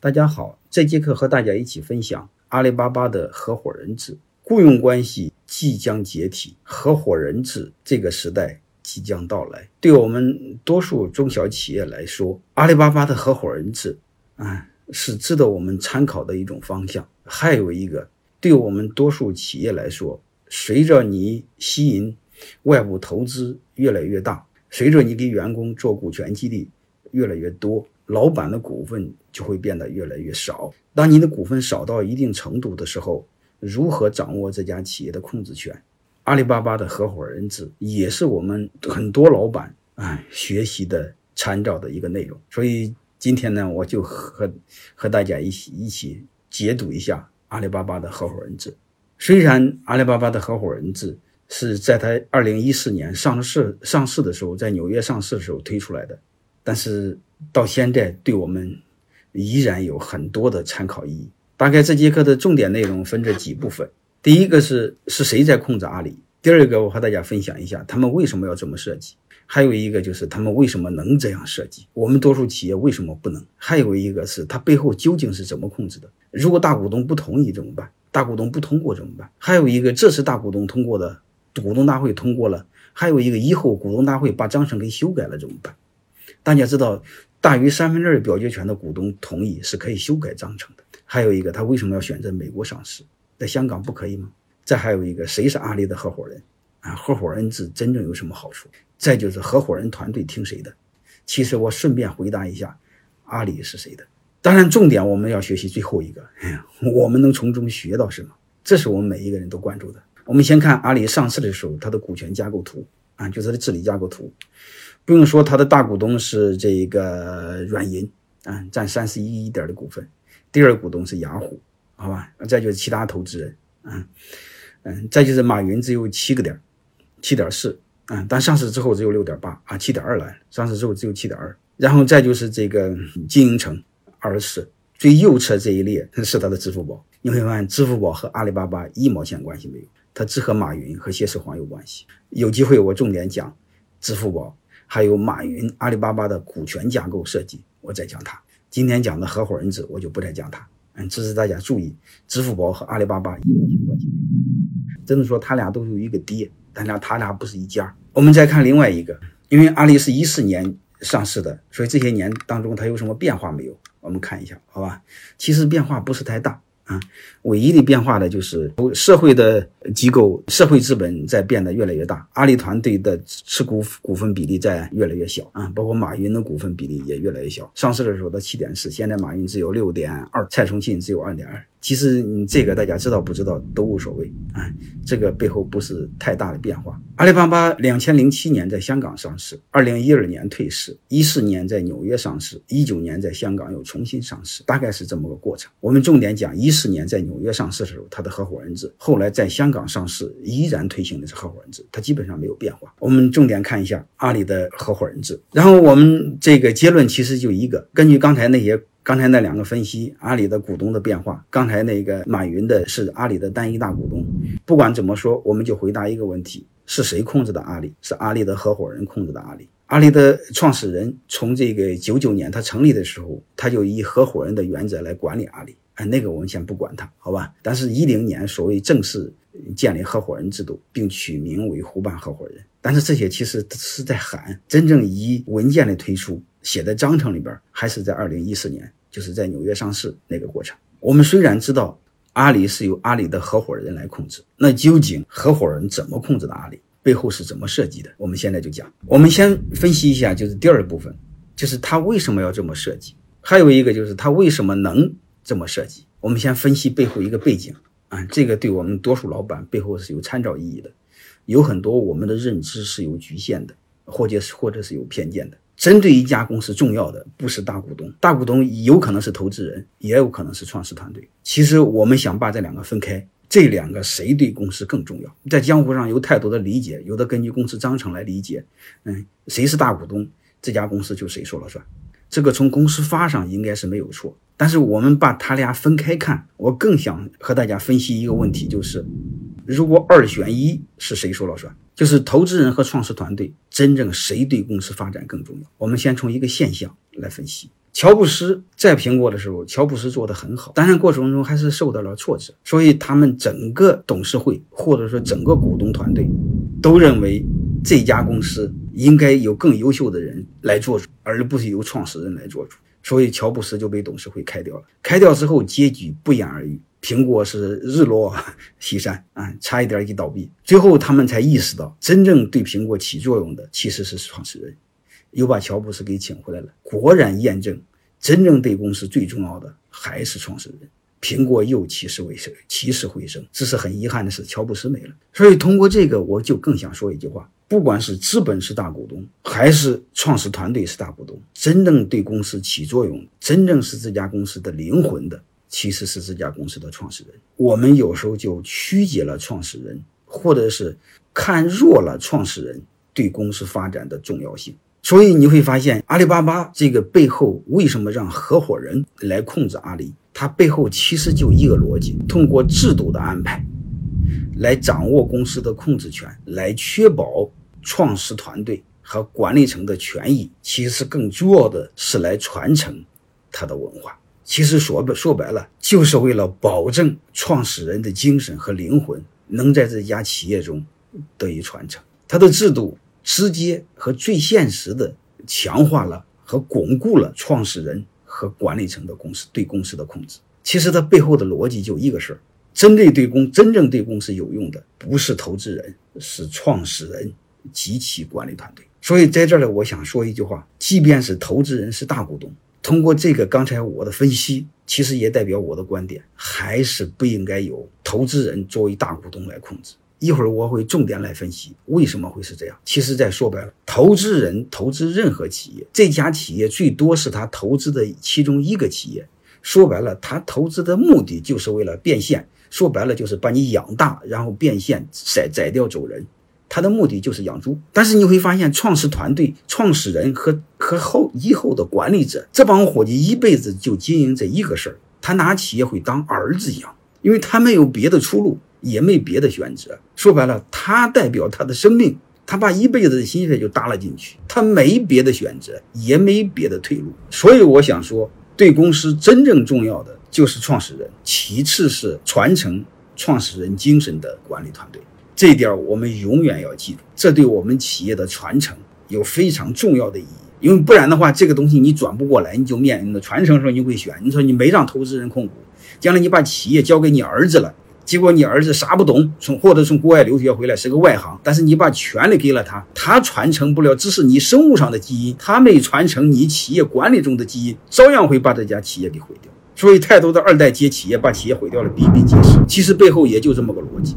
大家好，这节课和大家一起分享阿里巴巴的合伙人制。雇佣关系即将解体，合伙人制这个时代即将到来。对我们多数中小企业来说，阿里巴巴的合伙人制，啊，是值得我们参考的一种方向。还有一个，对我们多数企业来说，随着你吸引外部投资越来越大，随着你给员工做股权激励越来越多。老板的股份就会变得越来越少。当你的股份少到一定程度的时候，如何掌握这家企业的控制权？阿里巴巴的合伙人制也是我们很多老板啊学习的参照的一个内容。所以今天呢，我就和和大家一起一起解读一下阿里巴巴的合伙人制。虽然阿里巴巴的合伙人制是在它二零一四年上市上市的时候，在纽约上市的时候推出来的。但是到现在，对我们依然有很多的参考意义。大概这节课的重点内容分这几部分：第一个是是谁在控制阿里；第二个，我和大家分享一下他们为什么要这么设计；还有一个就是他们为什么能这样设计，我们多数企业为什么不能；还有一个是它背后究竟是怎么控制的？如果大股东不同意怎么办？大股东不通过怎么办？还有一个，这是大股东通过的，股东大会通过了；还有一个，以后股东大会把章程给修改了怎么办？大家知道，大于三分之二表决权的股东同意是可以修改章程的。还有一个，他为什么要选择美国上市，在香港不可以吗？再还有一个，谁是阿里的合伙人？啊，合伙人制真正有什么好处？再就是合伙人团队听谁的？其实我顺便回答一下，阿里是谁的？当然，重点我们要学习最后一个，我们能从中学到什么？这是我们每一个人都关注的。我们先看阿里上市的时候，它的股权架构图啊，就是它的治理架构图。不用说，他的大股东是这个软银啊，占三十一点的股份。第二股东是雅虎，好吧？再就是其他投资人，嗯嗯，再就是马云只有七个点，七点四啊，但上市之后只有六点八啊，七点二了。上市之后只有七点二。然后再就是这个经营层二十四，最右侧这一列是他的支付宝。你会发现，支付宝和阿里巴巴一毛钱关系没有，它只和马云和谢世煌有关系。有机会我重点讲支付宝。还有马云、阿里巴巴的股权架构设计，我再讲它。今天讲的合伙人制，我就不再讲它。嗯，只是大家注意，支付宝和阿里巴巴一毛钱关系没有。真的说，他俩都有一个爹，但俩他俩不是一家。我们再看另外一个，因为阿里是一四年上市的，所以这些年当中它有什么变化没有？我们看一下，好吧？其实变化不是太大。啊，唯一的变化呢，就是社会的机构、社会资本在变得越来越大，阿里团队的持股股份比例在越来越小啊，包括马云的股份比例也越来越小。上市的时候的七点四，现在马云只有六点二，蔡崇信只有二点二。其实你这个大家知道不知道都无所谓啊，这个背后不是太大的变化。阿里巴巴两千零七年在香港上市，二零一二年退市，一四年在纽约上市，一九年在香港又重新上市，大概是这么个过程。我们重点讲一四年在纽约上市的时候，它的合伙人制，后来在香港上市依然推行的是合伙人制，它基本上没有变化。我们重点看一下阿里的合伙人制，然后我们这个结论其实就一个，根据刚才那些。刚才那两个分析，阿里的股东的变化。刚才那个马云的是阿里的单一大股东。不管怎么说，我们就回答一个问题：是谁控制的阿里？是阿里的合伙人控制的阿里。阿里的创始人从这个九九年他成立的时候，他就以合伙人的原则来管理阿里。哎，那个我们先不管它，好吧？但是，一零年所谓正式建立合伙人制度，并取名为互办合伙人。但是这些其实是在喊，真正以文件的推出写在章程里边，还是在二零一四年。就是在纽约上市那个过程。我们虽然知道阿里是由阿里的合伙人来控制，那究竟合伙人怎么控制的阿里？背后是怎么设计的？我们现在就讲。我们先分析一下，就是第二部分，就是他为什么要这么设计？还有一个就是他为什么能这么设计？我们先分析背后一个背景啊，这个对我们多数老板背后是有参照意义的。有很多我们的认知是有局限的，或者是或者是有偏见的。针对一家公司，重要的不是大股东，大股东有可能是投资人，也有可能是创始团队。其实我们想把这两个分开，这两个谁对公司更重要？在江湖上有太多的理解，有的根据公司章程来理解，嗯，谁是大股东，这家公司就谁说了算。这个从公司法上应该是没有错。但是我们把他俩分开看，我更想和大家分析一个问题，就是如果二选一，是谁说了算？就是投资人和创始团队，真正谁对公司发展更重要？我们先从一个现象来分析。乔布斯在苹果的时候，乔布斯做得很好，当然过程中还是受到了挫折，所以他们整个董事会或者说整个股东团队都认为这家公司应该有更优秀的人来做主，而不是由创始人来做主。所以乔布斯就被董事会开掉了。开掉之后，结局不言而喻，苹果是日落西山 啊，差一点一倒闭。最后他们才意识到，真正对苹果起作用的其实是创始人。又把乔布斯给请回来了，果然验证，真正对公司最重要的还是创始人。苹果又起死回生，起死回生。只是很遗憾的是，乔布斯没了。所以通过这个，我就更想说一句话：不管是资本是大股东，还是创始团队是大股东，真正对公司起作用，真正是这家公司的灵魂的，其实是这家公司的创始人。我们有时候就曲解了创始人，或者是看弱了创始人对公司发展的重要性。所以你会发现，阿里巴巴这个背后为什么让合伙人来控制阿里？它背后其实就一个逻辑：通过制度的安排，来掌握公司的控制权，来确保创始团队和管理层的权益。其实更重要的是来传承他的文化。其实说白说白了，就是为了保证创始人的精神和灵魂能在这家企业中得以传承。它的制度。直接和最现实的强化了和巩固了创始人和管理层的公司对公司的控制。其实它背后的逻辑就一个事儿：针对对公真正对公司有用的，不是投资人，是创始人及其管理团队。所以在这儿呢，我想说一句话：即便是投资人是大股东，通过这个刚才我的分析，其实也代表我的观点，还是不应该由投资人作为大股东来控制。一会儿我会重点来分析为什么会是这样。其实再说白了，投资人投资任何企业，这家企业最多是他投资的其中一个企业。说白了，他投资的目的就是为了变现。说白了，就是把你养大，然后变现宰宰掉走人。他的目的就是养猪。但是你会发现，创始团队、创始人和和后以后的管理者，这帮伙计一辈子就经营这一个事儿。他拿企业会当儿子养，因为他没有别的出路。也没别的选择，说白了，他代表他的生命，他把一辈子的心血就搭了进去，他没别的选择，也没别的退路。所以我想说，对公司真正重要的就是创始人，其次是传承创始人精神的管理团队。这点我们永远要记住，这对我们企业的传承有非常重要的意义。因为不然的话，这个东西你转不过来，你就面临着传承时候你会选。你说你没让投资人控股，将来你把企业交给你儿子了。结果你儿子啥不懂，从或者从国外留学回来是个外行，但是你把权利给了他，他传承不了，只是你生物上的基因，他没传承你企业管理中的基因，照样会把这家企业给毁掉。所以太多的二代接企业，把企业毁掉了，比比皆是。其实背后也就这么个逻辑。